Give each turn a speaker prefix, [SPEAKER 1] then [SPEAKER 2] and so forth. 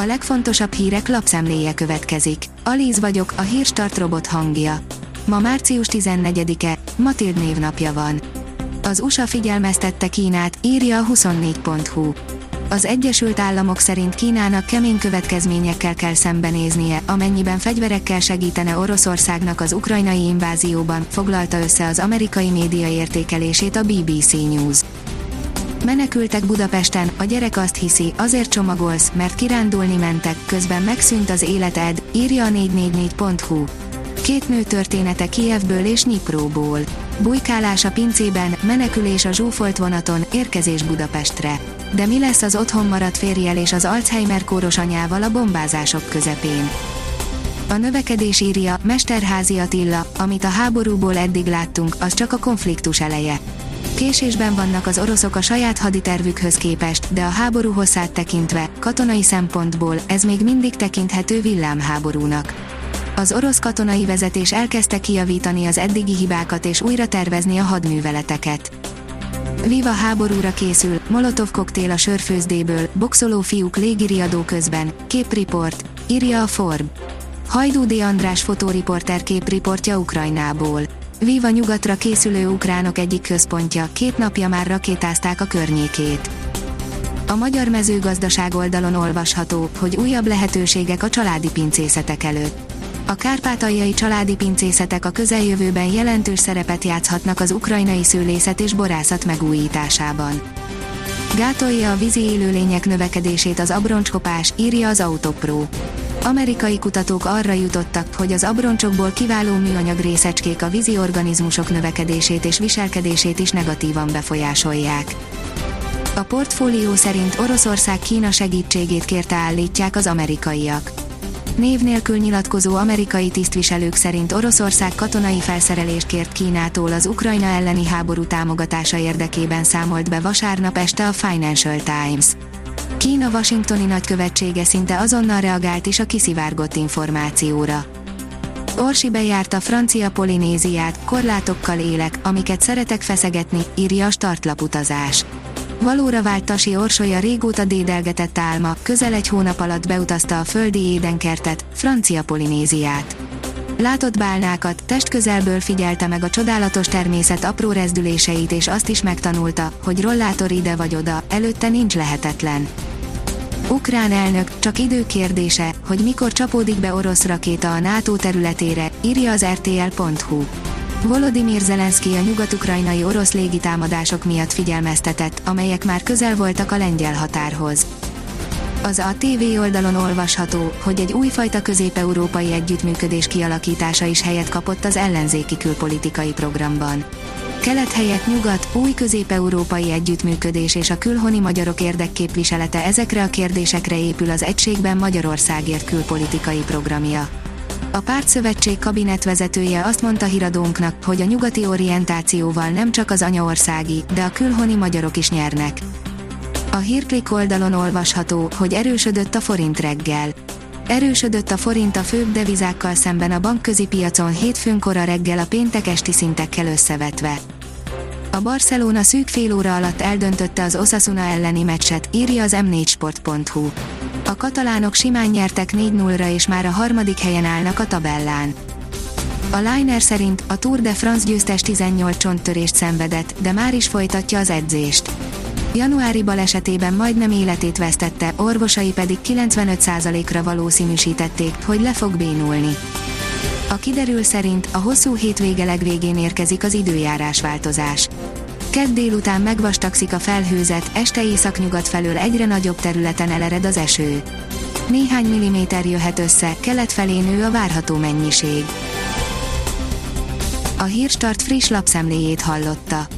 [SPEAKER 1] A legfontosabb hírek lapszemléje következik. Alíz vagyok, a hírstart robot hangja. Ma március 14-e, Matild névnapja van. Az USA figyelmeztette Kínát, írja a 24.hu. Az Egyesült Államok szerint Kínának kemény következményekkel kell szembenéznie, amennyiben fegyverekkel segítene Oroszországnak az ukrajnai invázióban, foglalta össze az amerikai média értékelését a BBC News. Menekültek Budapesten, a gyerek azt hiszi, azért csomagolsz, mert kirándulni mentek, közben megszűnt az életed, írja a 444.hu. Két nő története Kievből és Nyipróból. Bujkálás a pincében, menekülés a zsúfolt vonaton, érkezés Budapestre. De mi lesz az otthon maradt férjel és az Alzheimer kóros anyával a bombázások közepén? A növekedés írja, Mesterházi Attila, amit a háborúból eddig láttunk, az csak a konfliktus eleje. Késésben vannak az oroszok a saját haditervükhöz képest, de a háború hosszát tekintve, katonai szempontból ez még mindig tekinthető villámháborúnak. Az orosz katonai vezetés elkezdte kijavítani az eddigi hibákat és újra tervezni a hadműveleteket. Viva háborúra készül, Molotov koktél a sörfőzdéből, boxoló fiúk légiriadó közben, képriport, írja a Forb. Hajdú D. András fotóriporter képriportja Ukrajnából. Viva nyugatra készülő ukránok egyik központja, két napja már rakétázták a környékét. A magyar mezőgazdaság oldalon olvasható, hogy újabb lehetőségek a családi pincészetek előtt. A kárpátaljai családi pincészetek a közeljövőben jelentős szerepet játszhatnak az ukrajnai szőlészet és borászat megújításában. Gátolja a vízi élőlények növekedését az abroncskopás, írja az Autopro. Amerikai kutatók arra jutottak, hogy az abroncsokból kiváló műanyag részecskék a vízi organizmusok növekedését és viselkedését is negatívan befolyásolják. A portfólió szerint Oroszország Kína segítségét kérte állítják az amerikaiak. Név nélkül nyilatkozó amerikai tisztviselők szerint Oroszország katonai felszerelést kért Kínától az Ukrajna elleni háború támogatása érdekében számolt be vasárnap este a Financial Times. Kína washingtoni nagykövetsége szinte azonnal reagált is a kiszivárgott információra. Orsi bejárta francia Polinéziát, korlátokkal élek, amiket szeretek feszegetni, írja a startlaputazás. Valóra vált Tasi Orsolya régóta dédelgetett álma, közel egy hónap alatt beutazta a földi édenkertet, francia Polinéziát. Látott bálnákat, testközelből figyelte meg a csodálatos természet apró rezdüléseit és azt is megtanulta, hogy rollátor ide vagy oda, előtte nincs lehetetlen. Ukrán elnök, csak idő kérdése, hogy mikor csapódik be orosz rakéta a NATO területére, írja az RTL.hu. Volodymyr Zelenszky a nyugat-ukrajnai orosz légitámadások miatt figyelmeztetett, amelyek már közel voltak a lengyel határhoz. Az a TV oldalon olvasható, hogy egy újfajta közép-európai együttműködés kialakítása is helyet kapott az ellenzéki külpolitikai programban. Kelet helyett nyugat, új közép-európai együttműködés és a külhoni magyarok érdekképviselete ezekre a kérdésekre épül az Egységben Magyarországért külpolitikai programja. A pártszövetség kabinetvezetője azt mondta híradónknak, hogy a nyugati orientációval nem csak az anyaországi, de a külhoni magyarok is nyernek. A hírklik oldalon olvasható, hogy erősödött a forint reggel. Erősödött a forint a főbb devizákkal szemben a bankközi piacon hétfőn kora reggel a péntek esti szintekkel összevetve. A Barcelona szűk fél óra alatt eldöntötte az Osasuna elleni meccset, írja az m4sport.hu. A katalánok simán nyertek 4-0-ra és már a harmadik helyen állnak a tabellán. A Liner szerint a Tour de France győztes 18 csonttörést szenvedett, de már is folytatja az edzést. Januári balesetében majdnem életét vesztette, orvosai pedig 95%-ra valószínűsítették, hogy le fog bénulni. A kiderül szerint a hosszú hétvége legvégén érkezik az időjárás változás. Kedd délután megvastagszik a felhőzet, este északnyugat felől egyre nagyobb területen elered az eső. Néhány milliméter jöhet össze, kelet felé nő a várható mennyiség. A Hírstart friss lapszemléjét hallotta.